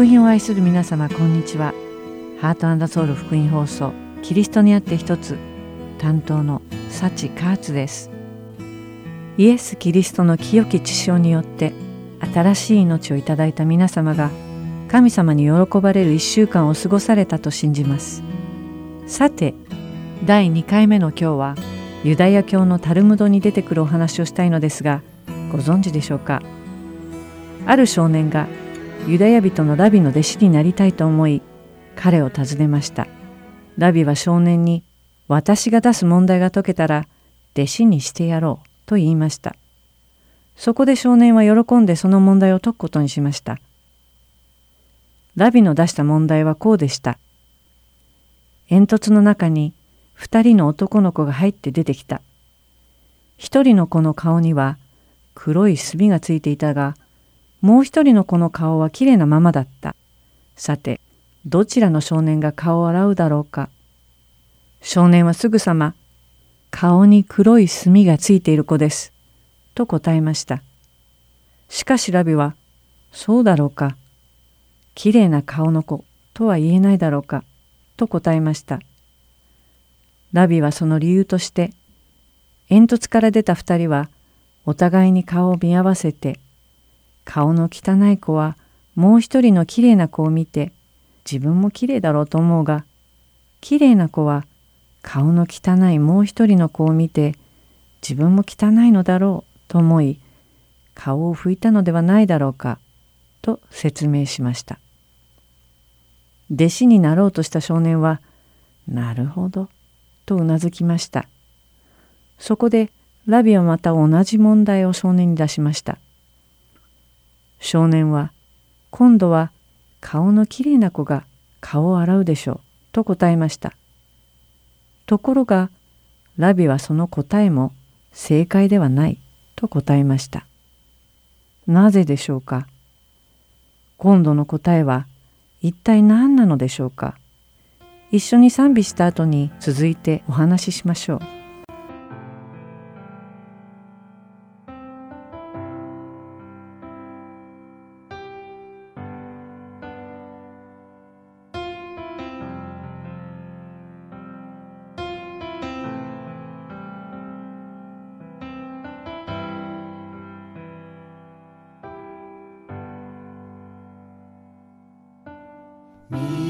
福音を愛する皆様こんにちはハートソウル福音放送キリストにあって一つ担当のサチカーツですイエス・キリストの清き血潮によって新しい命をいただいた皆様が神様に喜ばれる一週間を過ごされたと信じますさて第2回目の今日はユダヤ教のタルムドに出てくるお話をしたいのですがご存知でしょう。かある少年がユダヤ人のラビの弟子になりたいと思い彼を訪ねました。ラビは少年に私が出す問題が解けたら弟子にしてやろうと言いました。そこで少年は喜んでその問題を解くことにしました。ラビの出した問題はこうでした。煙突の中に二人の男の子が入って出てきた。一人の子の顔には黒い墨がついていたがもう一人の子の顔はきれいなままだった。さて、どちらの少年が顔を洗うだろうか。少年はすぐさま、顔に黒い墨がついている子です。と答えました。しかしラビは、そうだろうか。きれいな顔の子とは言えないだろうか。と答えました。ラビはその理由として、煙突から出た二人は、お互いに顔を見合わせて顔の汚い子はもう一人のきれいな子を見て自分もきれいだろうと思うがきれいな子は顔の汚いもう一人の子を見て自分も汚いのだろうと思い顔を拭いたのではないだろうかと説明しました。弟子になろうとした少年は「なるほど」とうなずきました。そこでラビはまた同じ問題を少年に出しました。少年は今度は顔のきれいな子が顔を洗うでしょうと答えました。ところがラビはその答えも正解ではないと答えました。なぜでしょうか？今度の答えは一体何なのでしょうか？一緒に賛美した後に続いてお話ししましょう。me.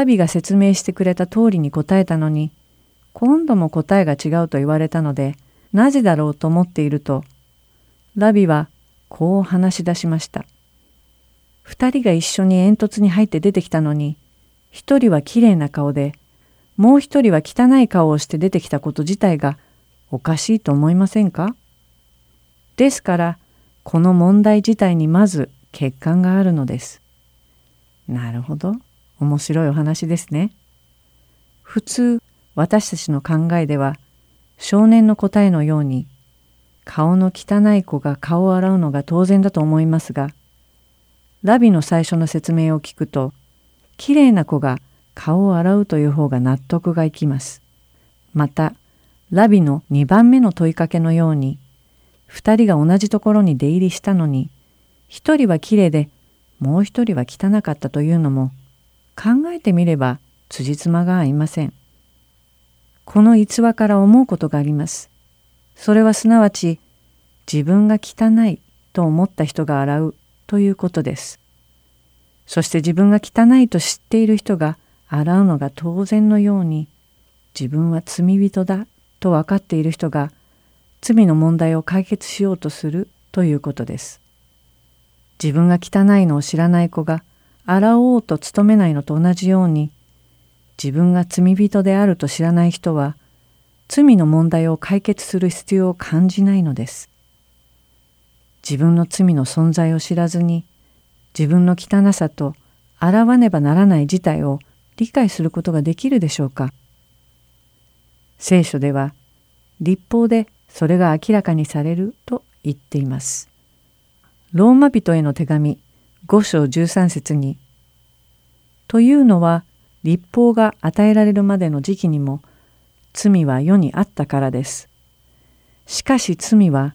ラビが説明してくれた通りに答えたのに今度も答えが違うと言われたのでなぜだろうと思っているとラビはこう話し出しました。二人が一緒に煙突に入って出てきたのに一人はきれいな顔でもう一人は汚い顔をして出てきたこと自体がおかしいと思いませんか？ですからこの問題自体にまず欠陥があるのです。なるほど。面白いお話ですね。普通私たちの考えでは少年の答えのように顔の汚い子が顔を洗うのが当然だと思いますがラビの最初の説明を聞くときれいな子が顔を洗うという方が納得がいきます。またラビの2番目の問いかけのように2人が同じところに出入りしたのに1人はきれいでもう一人は汚かったというのも考えてみれば辻褄が合いません。この逸話から思うことがあります。それはすなわち自分が汚いと思った人が洗うということです。そして自分が汚いと知っている人が洗うのが当然のように自分は罪人だと分かっている人が罪の問題を解決しようとするということです。自分が汚いのを知らない子が洗おうと努めないのと同じように自分が罪人であると知らない人は罪の問題を解決する必要を感じないのです。自分の罪の存在を知らずに自分の汚さと洗わねばならない事態を理解することができるでしょうか聖書では立法でそれが明らかにされると言っています。ローマ人への手紙5章13節に「というのは立法が与えられるまでの時期にも罪は世にあったからです。しかし罪は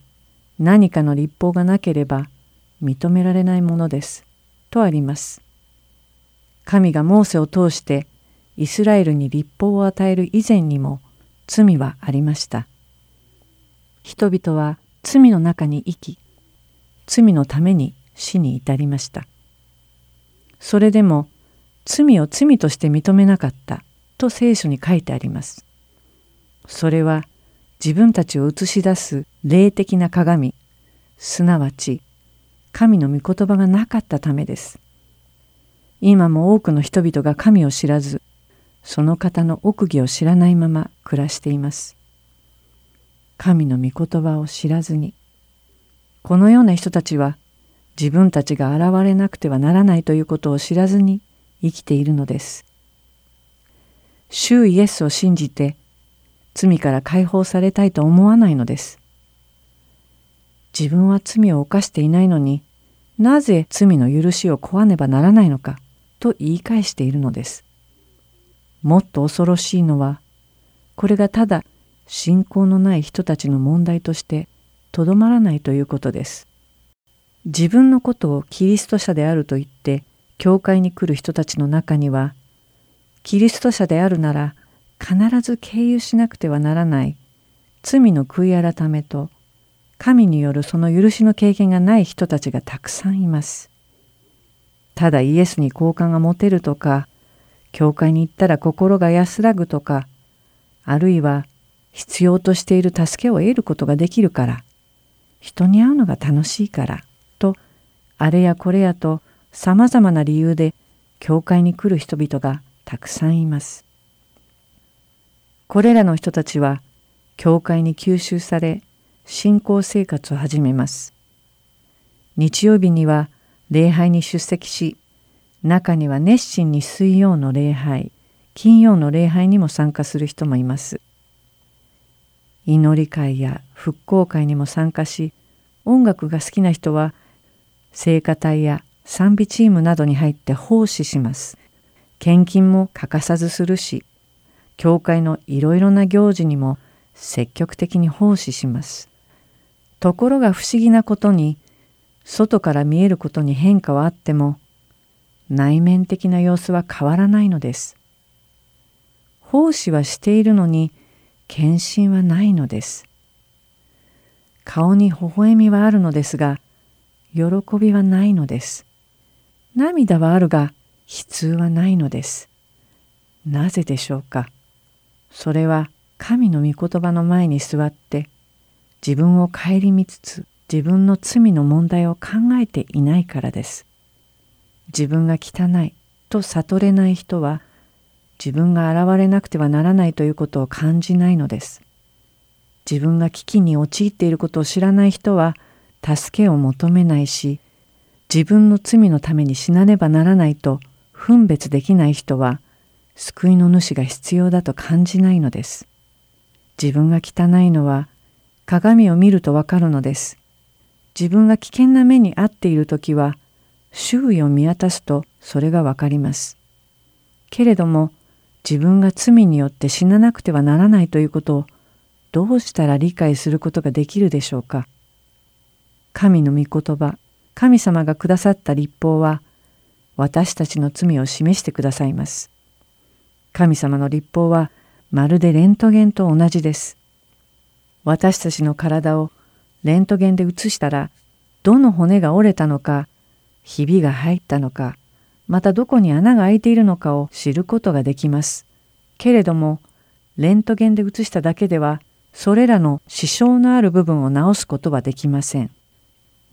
何かの立法がなければ認められないものです」とあります。神がモーセを通してイスラエルに立法を与える以前にも罪はありました。人々は罪の中に生き罪のために死に至りました。それでも罪を罪として認めなかったと聖書に書いてあります。それは自分たちを映し出す霊的な鏡、すなわち神の御言葉がなかったためです。今も多くの人々が神を知らず、その方の奥義を知らないまま暮らしています。神の御言葉を知らずに、このような人たちは自分たちが現れなくてはならないということを知らずに生きているのです。主イエスを信じて罪から解放されたいと思わないのです。自分は罪を犯していないのになぜ罪の許しを請わねばならないのかと言い返しているのです。もっと恐ろしいのはこれがただ信仰のない人たちの問題としてとどまらないということです。自分のことをキリスト者であると言って教会に来る人たちの中にはキリスト者であるなら必ず経由しなくてはならない罪の悔い改めと神によるその許しの経験がない人たちがたくさんいます。ただイエスに好感が持てるとか教会に行ったら心が安らぐとかあるいは必要としている助けを得ることができるから人に会うのが楽しいからあれやこれやとさまざまな理由で教会に来る人々がたくさんいます。これらの人たちは教会に吸収され信仰生活を始めます。日曜日には礼拝に出席し中には熱心に水曜の礼拝金曜の礼拝にも参加する人もいます。祈り会や復興会にも参加し音楽が好きな人は聖歌隊や賛美チームなどに入って奉仕します。献金も欠かさずするし教会のいろいろな行事にも積極的に奉仕します。ところが不思議なことに外から見えることに変化はあっても内面的な様子は変わらないのです。奉仕はしているのに献身はないのです。顔に微笑みはあるのですが喜びはないのです。涙はあるが悲痛はないのです。なぜでしょうか？それは神の御言葉の前に座って自分を顧みつつ自分の罪の問題を考えていないからです。自分が汚いと悟れない人は自分が現れなくてはならないということを感じないのです。自分が危機に陥っていることを知らない人は助けを求めないし自分の罪のために死なねばならないと分別できない人は救いの主が必要だと感じないのです。自分が汚いのは鏡を見るとわかるのです。自分が危険な目に遭っている時は周囲を見渡すとそれがわかります。けれども自分が罪によって死ななくてはならないということをどうしたら理解することができるでしょうか。神の御言葉、神様がくださった立法は私たちの罪を示してくださいます。神様の立法はまるでレントゲンと同じです。私たちの体をレントゲンで写したらどの骨が折れたのかひびが入ったのかまたどこに穴が開いているのかを知ることができます。けれどもレントゲンで写しただけではそれらの支障のある部分を治すことはできません。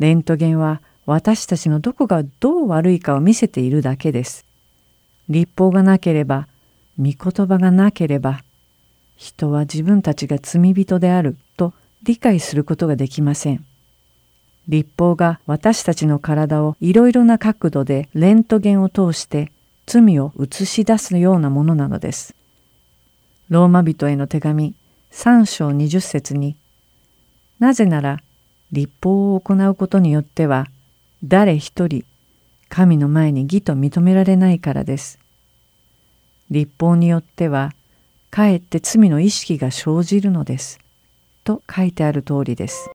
レントゲンは私たちのどこがどう悪いかを見せているだけです。立法がなければ御言葉がなければ人は自分たちが罪人であると理解することができません。立法が私たちの体をいろいろな角度でレントゲンを通して罪を映し出すようなものなのです。ローマ人への手紙3章20節になぜなら立法を行うことによっては誰一人神の前に義と認められないからです。立法によってはかえって罪の意識が生じるのです。と書いてある通りです。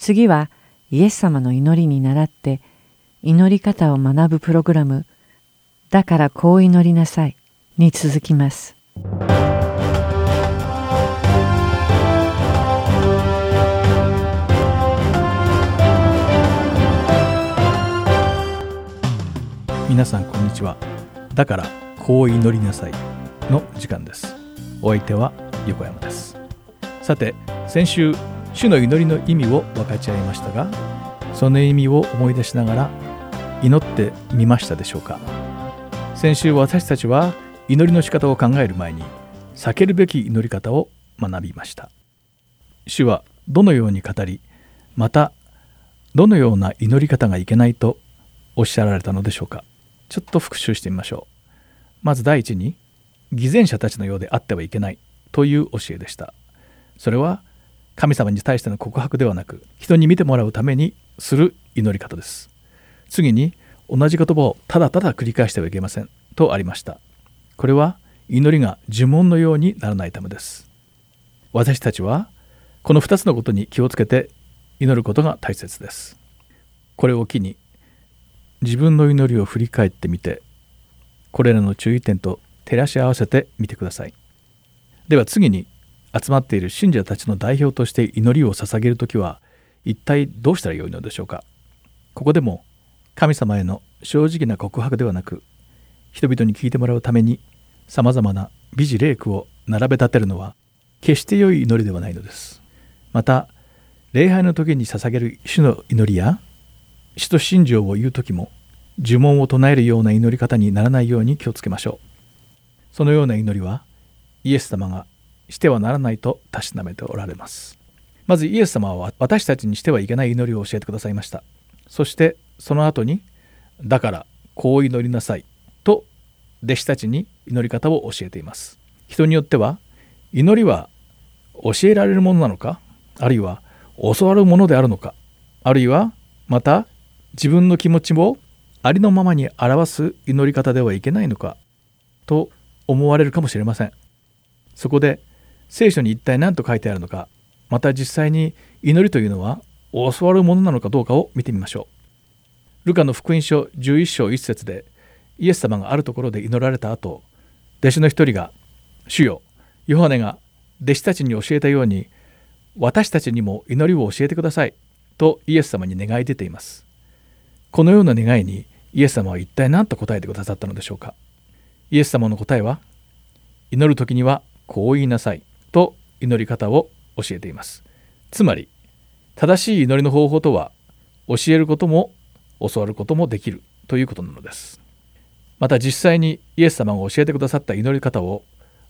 次はイエス様の祈りに倣って祈り方を学ぶプログラムだからこう祈りなさいに続きます。皆さんこんにちは。だからこう祈りなさいの時間です。お相手は横山です。さて先週主の祈りの意味を分かち合いましたがその意味を思い出しながら祈ってみましたでしょうか。先週私たちは祈りの仕方を考える前に避けるべき祈り方を学びました。主はどのように語りまたどのような祈り方がいけないとおっしゃられたのでしょうか。ちょっと復習してみましょう。まず第一に偽善者たちのようであってはいけないという教えでした。それは神様に対しての告白ではなく人に見てもらうためにする祈り方です。次に同じ言葉をただただ繰り返してはいけませんとありました。これは祈りが呪文のようにならないためです。私たちはこの2つのことに気をつけて祈ることが大切です。これを機に自分の祈りを振り返ってみてこれらの注意点と照らし合わせてみてください。では次に集まっている信者たちの代表として祈りを捧げる時は一体どうしたらよいのでしょうか？ここでも神様への正直な告白ではなく人々に聞いてもらうためにさまざまな美辞麗句を並べ立てるのは決して良い祈りではないのです。また礼拝の時に捧げる主の祈りや使徒信条を言う時も呪文を唱えるような祈り方にならないように気をつけましょう。そのような祈りはイエス様がしてはならないとたしなめておられます。まずイエス様は私たちにしてはいけない祈りを教えてくださいました。そしてその後にだからこう祈りなさいと弟子たちに祈り方を教えています。人によっては祈りは教えられるものなのか？あるいは教わるものであるのか？あるいはまた自分の気持ちをありのままに表す祈り方ではいけないのか？と思われるかもしれません。そこで聖書に一体何と書いてあるのかまた実際に祈りというのは教わるものなのかどうかを見てみましょう。ルカの福音書11章1節でイエス様があるところで祈られた後弟子の一人が「主よヨハネが弟子たちに教えたように私たちにも祈りを教えてください」とイエス様に願い出ています。このような願いにイエス様は一体何と答えてくださったのでしょうか。イエス様の答えは祈る時にはこう言いなさい。と祈り方を教えています。つまり正しい祈りの方法とは教えることも教わることもできるということなのです。また実際にイエス様が教えてくださった祈り方を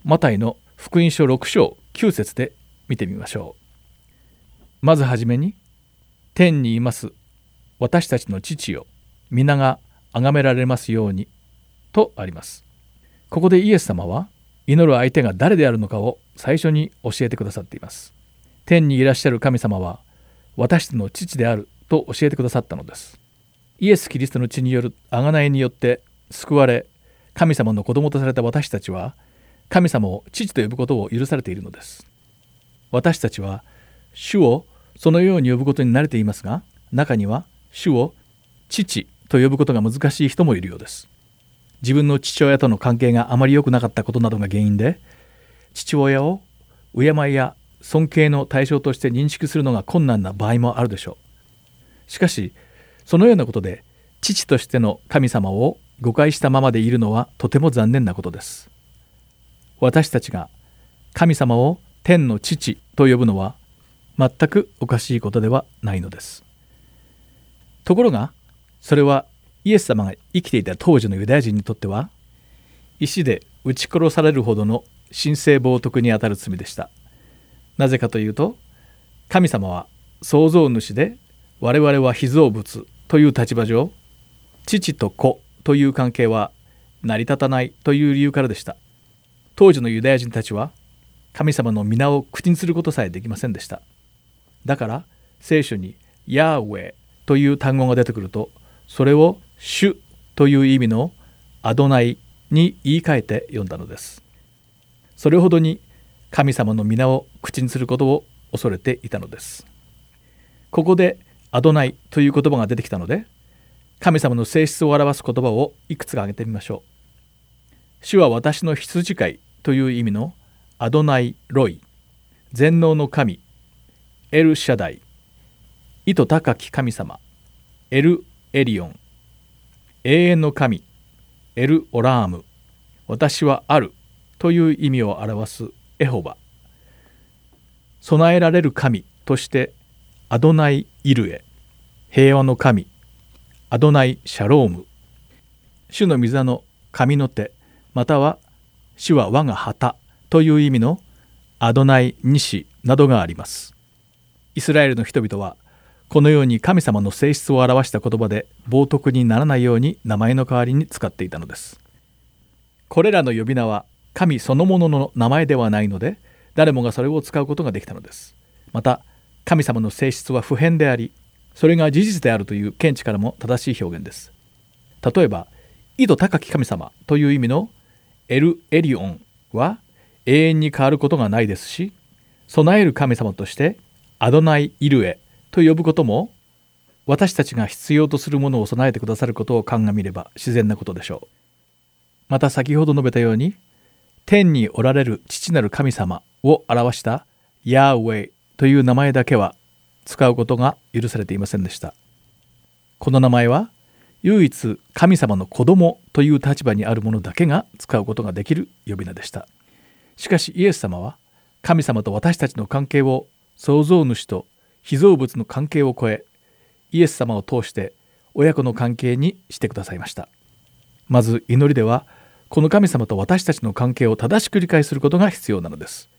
マタイの福音書6章9節で見てみましょう。まずはじめに天にいます私たちの父よ皆が崇められますようにとあります。ここでイエス様は祈る相手が誰であるのかを最初に教えてくださっています。天にいらっしゃる神様は私の父であると教えてくださったのです。イエス・キリストの血による贖いによって救われ神様の子供とされた私たちは神様を父と呼ぶことを許されているのです。私たちは主をそのように呼ぶことに慣れていますが中には主を父と呼ぶことが難しい人もいるようです。自分の父親との関係があまり良くなかったことなどが原因で父親を敬いや尊敬の対象として認識するのが困難な場合もあるでしょう。しかしそのようなことで父としての神様を誤解したままでいるのはとても残念なことです。私たちが神様を天の父と呼ぶのは全くおかしいことではないのです。ところがそれはイエス様が生きていた当時のユダヤ人にとっては石で撃ち殺されるほどの神聖冒涜にあたる罪でした。なぜかというと神様は創造主で我々は被造物という立場上父と子という関係は成り立たないという理由からでした。当時のユダヤ人たちは神様の皆を口にすることさえできませんでした。だから聖書にヤーウェイという単語が出てくるとそれを主という意味のアドナイに言い換えて読んだのです。それほどに神様の皆を口にすることを恐れていたのです。ここでアドナイという言葉が出てきたので神様の性質を表す言葉をいくつか挙げてみましょう。主は私の羊飼いという意味のアドナイ・ロイ。全能の神エル・シャダイ。いと高き神様エル・エリオン。永遠の神エル・オラーム。私はある。という意味を表すエホバ。備えられる神としてアドナイ・イルエ平和の神アドナイ・シャローム。主の御座の神の手または主は我が旗という意味のアドナイ・ニシなどがあります。イスラエルの人々はこのように神様の性質を表した言葉で冒涜にならないように名前の代わりに使っていたのです。これらの呼び名は神そのものの名前ではないので誰もがそれを使うことができたのです。また神様の性質は普遍でありそれが事実であるという見地からも正しい表現です。例えば意図高き神様という意味のエル・エリオンは永遠に変わることがないですし備える神様としてアドナイ・イルエと呼ぶことも私たちが必要とするものを備えてくださることを鑑みれば自然なことでしょう。また先ほど述べたように天におられる父なる神様を表したヤーウェイという名前だけは使うことが許されていませんでした。この名前は唯一神様の子供という立場にある者だけが使うことができる呼び名でした。しかしイエス様は神様と私たちの関係を創造主と被造物の関係を超えイエス様を通して親子の関係にしてくださいました。まず祈りではこの神様と私たちの関係を正しく理解することが必要なのです。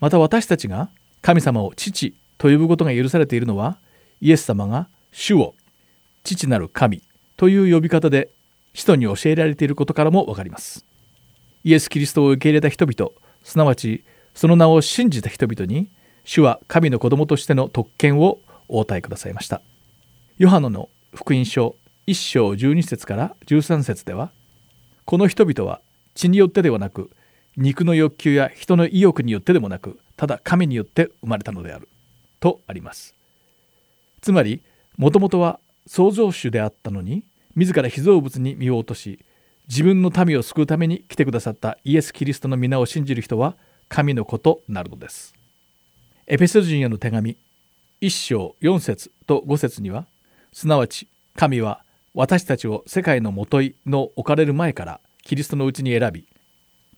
また私たちが神様を父と呼ぶことが許されているのはイエス様が主を父なる神という呼び方で人に教えられていることからも分かります。イエス・キリストを受け入れた人々すなわちその名を信じた人々に主は神の子供としての特権をお与えくださいました。ヨハノの福音書1章12節から13節ではこの人々は血によってではなく肉の欲求や人の意欲によってでもなくただ神によって生まれたのである。とあります。つまりもともとは創造主であったのに自ら被造物に身を落とし自分の民を救うために来てくださったイエス・キリストの皆を信じる人は神の子となるのです。エペソ人への手紙1章4節と5節にはすなわち神は私たちを世界のもといの置かれる前からキリストのうちに選び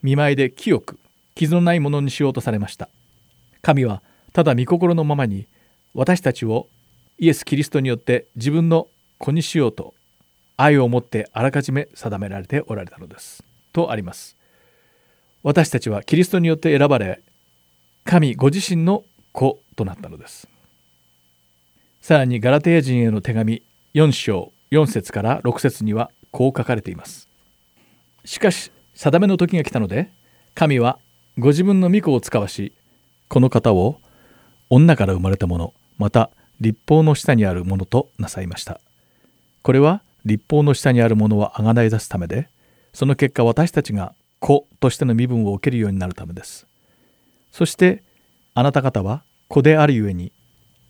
見舞いで清く傷のないものにしようとされました。神はただ御心のままに私たちをイエス・キリストによって自分の子にしようと愛を持ってあらかじめ定められておられたのです。とあります。私たちはキリストによって選ばれ神ご自身の子となったのです。さらにガラテヤ人への手紙4章4節から6節にはこう書かれています。しかし定めの時が来たので神はご自分の御子を使わしこの方を女から生まれたものまた立法の下にあるものとなさいました。これは立法の下にあるものをあがない出すためでその結果私たちが子としての身分を受けるようになるためです。そしてあなた方は子であるゆえに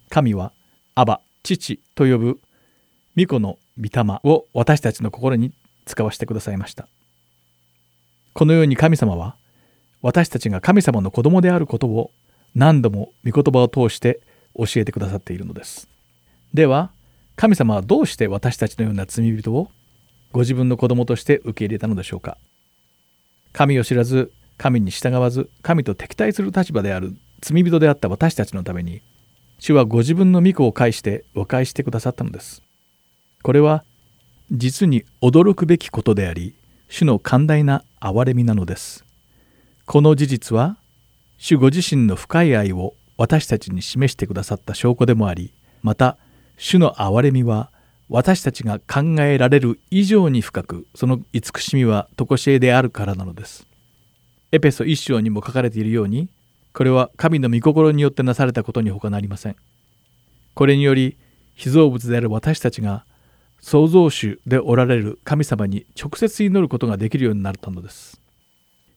神はアバ父と呼ぶ御子の御霊を私たちの心に使わせてくださいました。このように神様は私たちが神様の子供であることを何度も御言葉を通して教えてくださっているのです。では神様はどうして私たちのような罪人をご自分の子供として受け入れたのでしょうか。神を知らず神に従わず神と敵対する立場である罪人であった私たちのために主はご自分の御子を介して和解してくださったのです。これは実に驚くべきことであり主の寛大な憐れみなのですこの事実は主ご自身の深い愛を私たちに示してくださった証拠でもありまた主の憐れみは私たちが考えられる以上に深くその慈しみは常しえであるからなのです。エペソ一章にも書かれているようにこれは神の御心によってなされたことに他なりません。これにより被造物である私たちが創造主でおられる神様に直接祈ることができるようになったのです。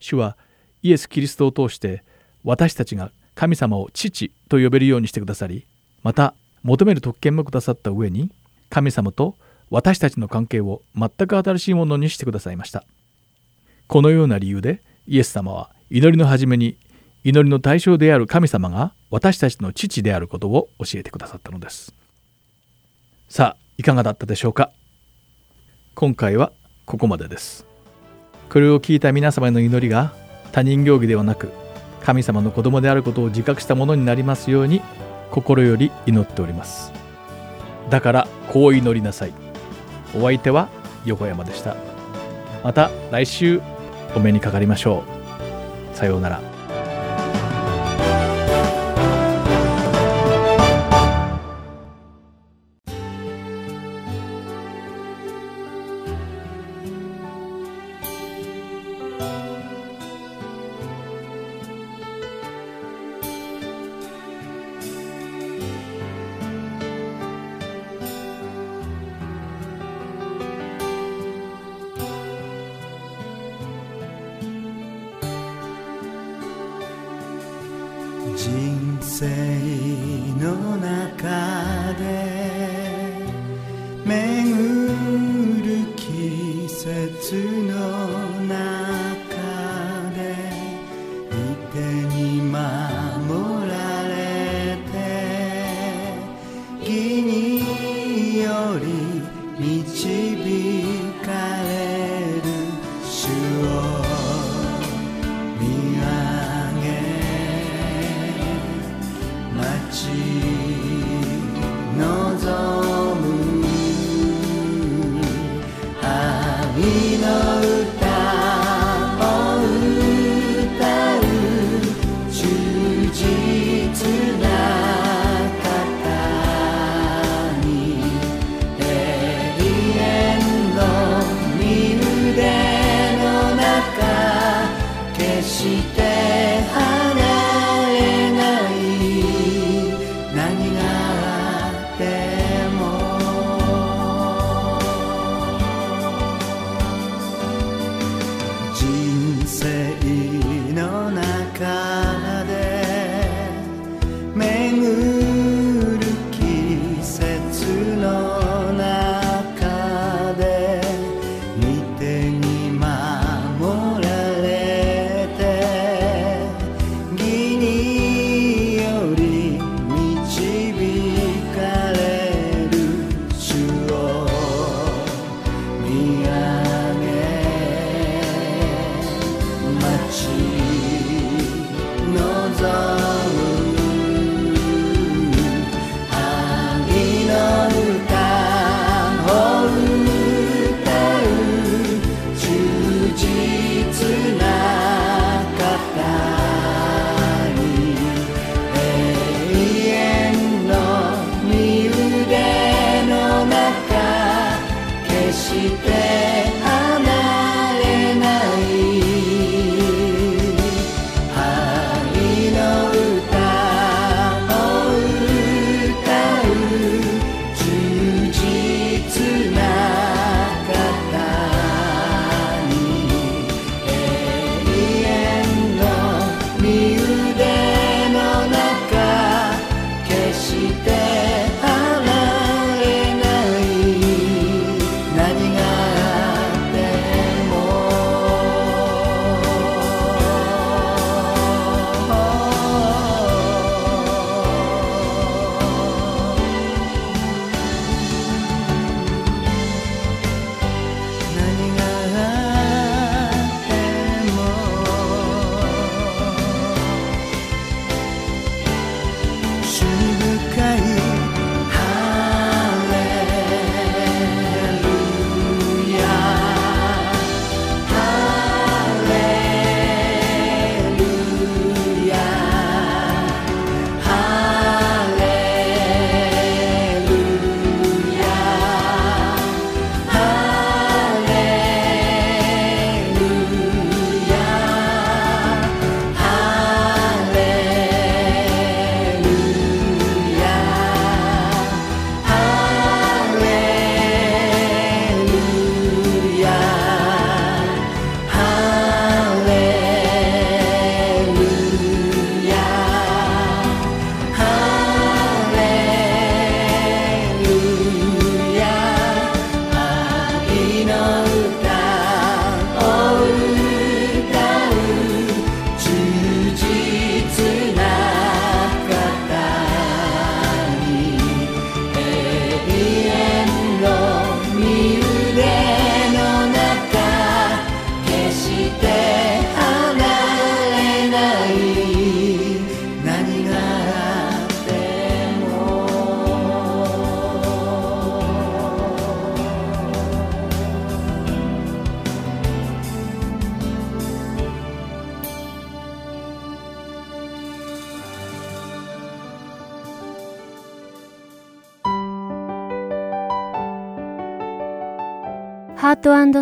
主はイエス・キリストを通して私たちが神様を父と呼べるようにしてくださりまた求める特権もくださった上に神様と私たちの関係を全く新しいものにしてくださいましたこのような理由でイエス様は祈りの初めに祈りの対象である神様が私たちの父であることを教えてくださったのですさあいかがだったでしょうか？今回はここまでです。これを聞いた皆様への祈りが他人行儀ではなく神様の子供であることを自覚したものになりますように心より祈っております。だからこう祈りなさい。お相手は横山でした。また来週お目にかかりましょう。さようなら。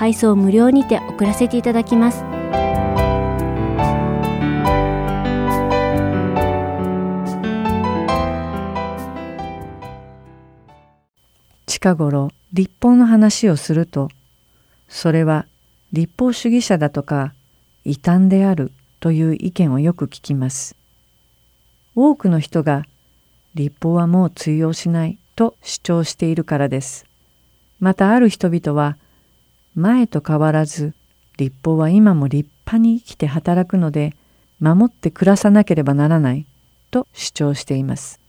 配送無料にて送らせていただきます近頃立法の話をするとそれは立法主義者だとか異端であるという意見をよく聞きます。多くの人が立法はもう通用しないと主張しているからです。またある人々は前と変わらず立法は今も立派に生きて働くので守って暮らさなければならないと主張しています。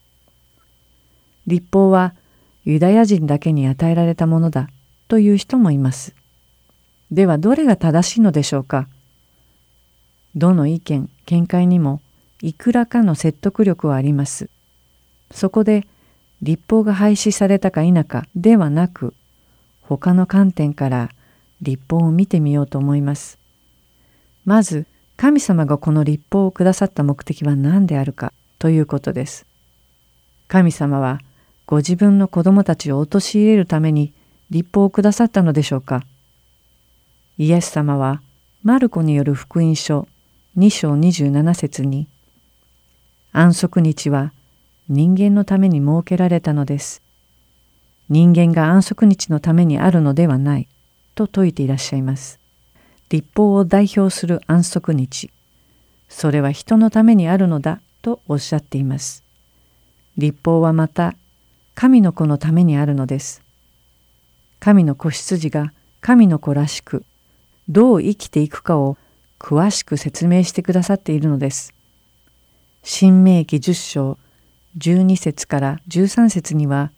立法はユダヤ人だけに与えられたものだという人もいます。ではどれが正しいのでしょうか？どの意見、見解にもいくらかの説得力はあります。そこで立法が廃止されたか否かではなく他の観点から立法を見てみようと思います。まず神様がこの立法をくださった目的は何であるかということです。神様はご自分の子供たちを陥れるために立法をくださったのでしょうかイエス様はマルコによる福音書2章27節に安息日は人間のために設けられたのです。人間が安息日のためにあるのではないと説いていらっしゃいます。立法を代表する安息日それは人のためにあるのだとおっしゃっています。立法はまた神の子のためにあるのです。神の子羊が神の子らしくどう生きていくかを詳しく説明してくださっているのです。新明記10章12節から13節には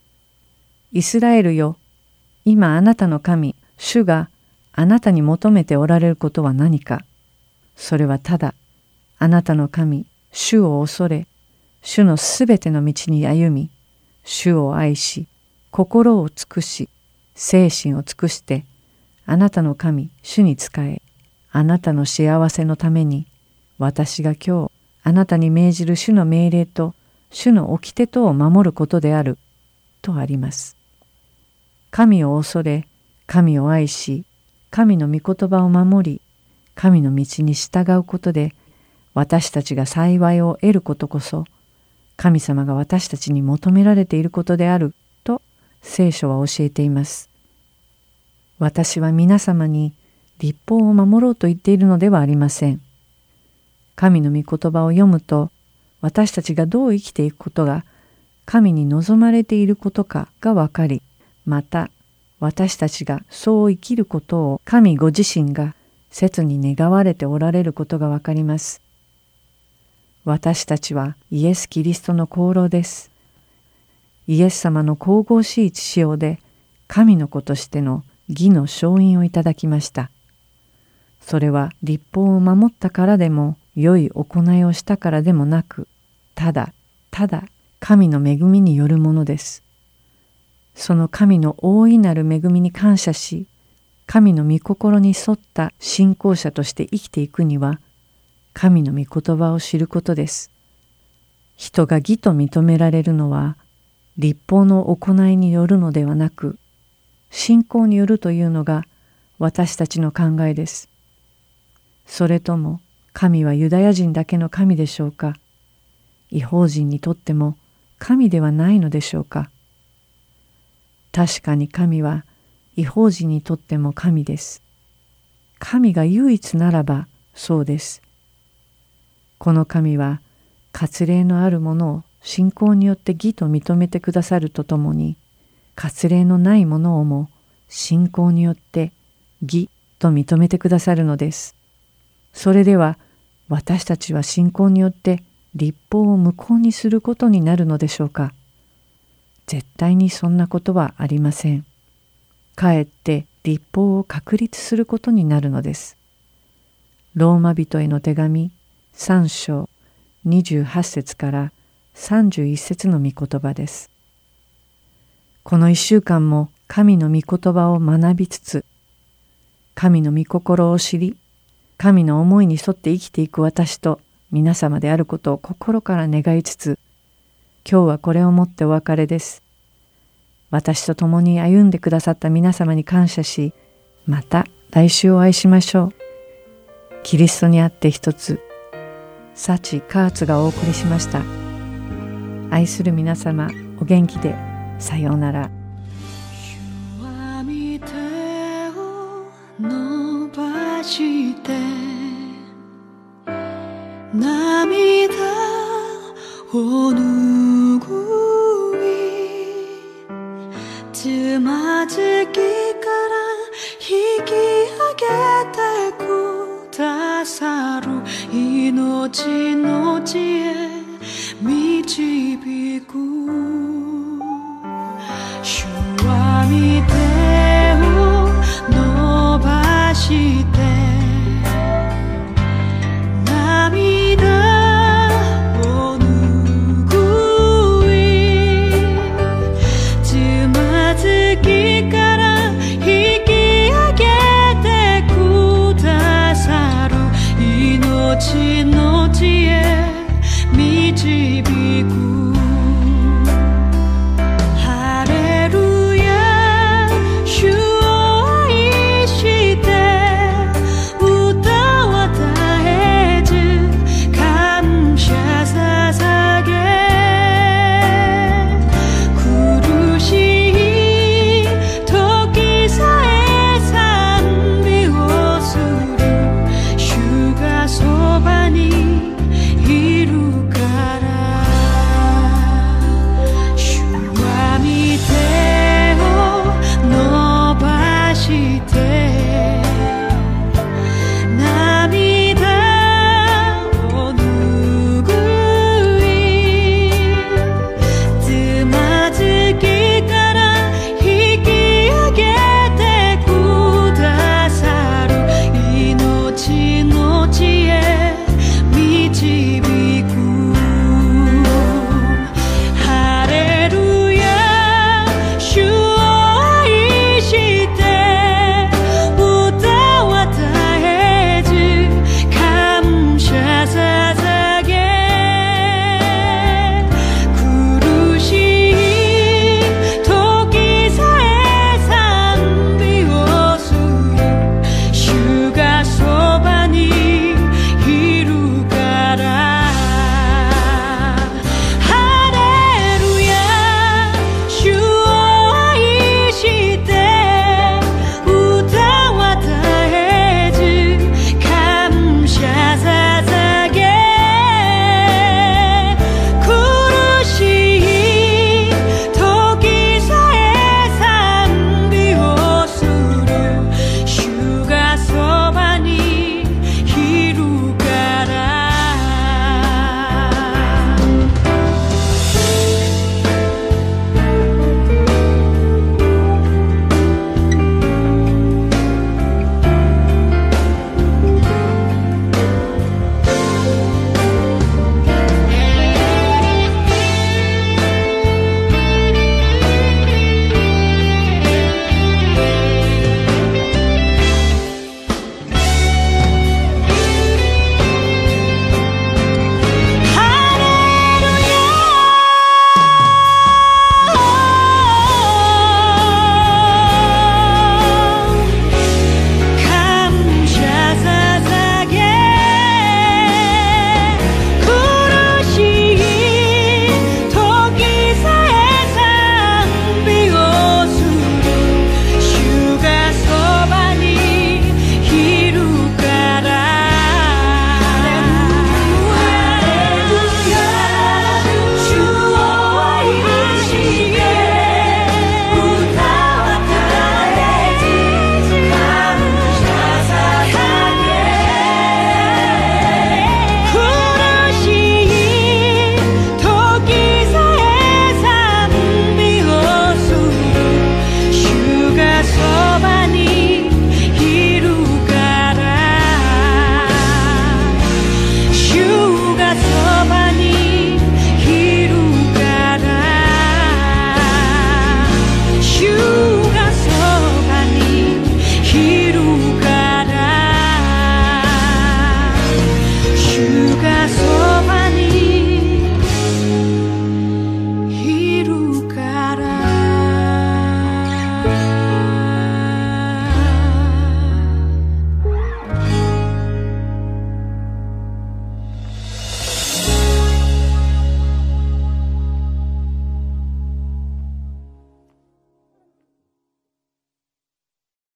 「イスラエルよ今あなたの神主があなたに求めておられることは何かそれはただあなたの神主を恐れ主のすべての道に歩み主を愛し心を尽くし精神を尽くしてあなたの神主に仕えあなたの幸せのために私が今日あなたに命じる主の命令と主の掟とを守ることであるとあります。神を恐れ神を愛し神の御言葉を守り神の道に従うことで私たちが幸いを得ることこそ神様が私たちに求められていることであると聖書は教えています。私は皆様に立法を守ろうと言っているのではありません。神の御言葉を読むと私たちがどう生きていくことが神に望まれていることかがわかりまた私たちがそう生きることを神ご自身が切に願われておられることがわかります。私たちはイエス・キリストの功労です。イエス様の神々しい血潮で神の子としての義の勝因をいただきました。それは立法を守ったからでも良い行いをしたからでもなくただただ神の恵みによるものです。その神の大いなる恵みに感謝し神の御心に沿った信仰者として生きていくには神の御言葉を知ることです。人が義と認められるのは立法の行いによるのではなく信仰によるというのが私たちの考えです。それとも神はユダヤ人だけの神でしょうか？違法人にとっても神ではないのでしょうか？確かに神は違法人にとっても神です。神が唯一ならばそうです。この神は割礼のあるものを信仰によって義と認めてくださるとともに割礼のないものをも信仰によって義と認めてくださるのです。それでは私たちは信仰によって立法を無効にすることになるのでしょうか絶対にそんなことはありません。かえって立法を確立することになるのです。ローマ人への手紙3章28節から31節の御言葉です。この一週間も神の御言葉を学びつつ、神の御心を知り、神の思いに沿って生きていく私と皆様であることを心から願いつつ、今日はこれをもってお別れです。私と共に歩んでくださった皆様に感謝し、また来週お会いしましょう。キリストにあって一つ、サチ・カーツがお送りしました。愛する皆様、お元気で、さようなら。して涙を拭いつまずきから引き上げてくださる命の地へ導く。主は見て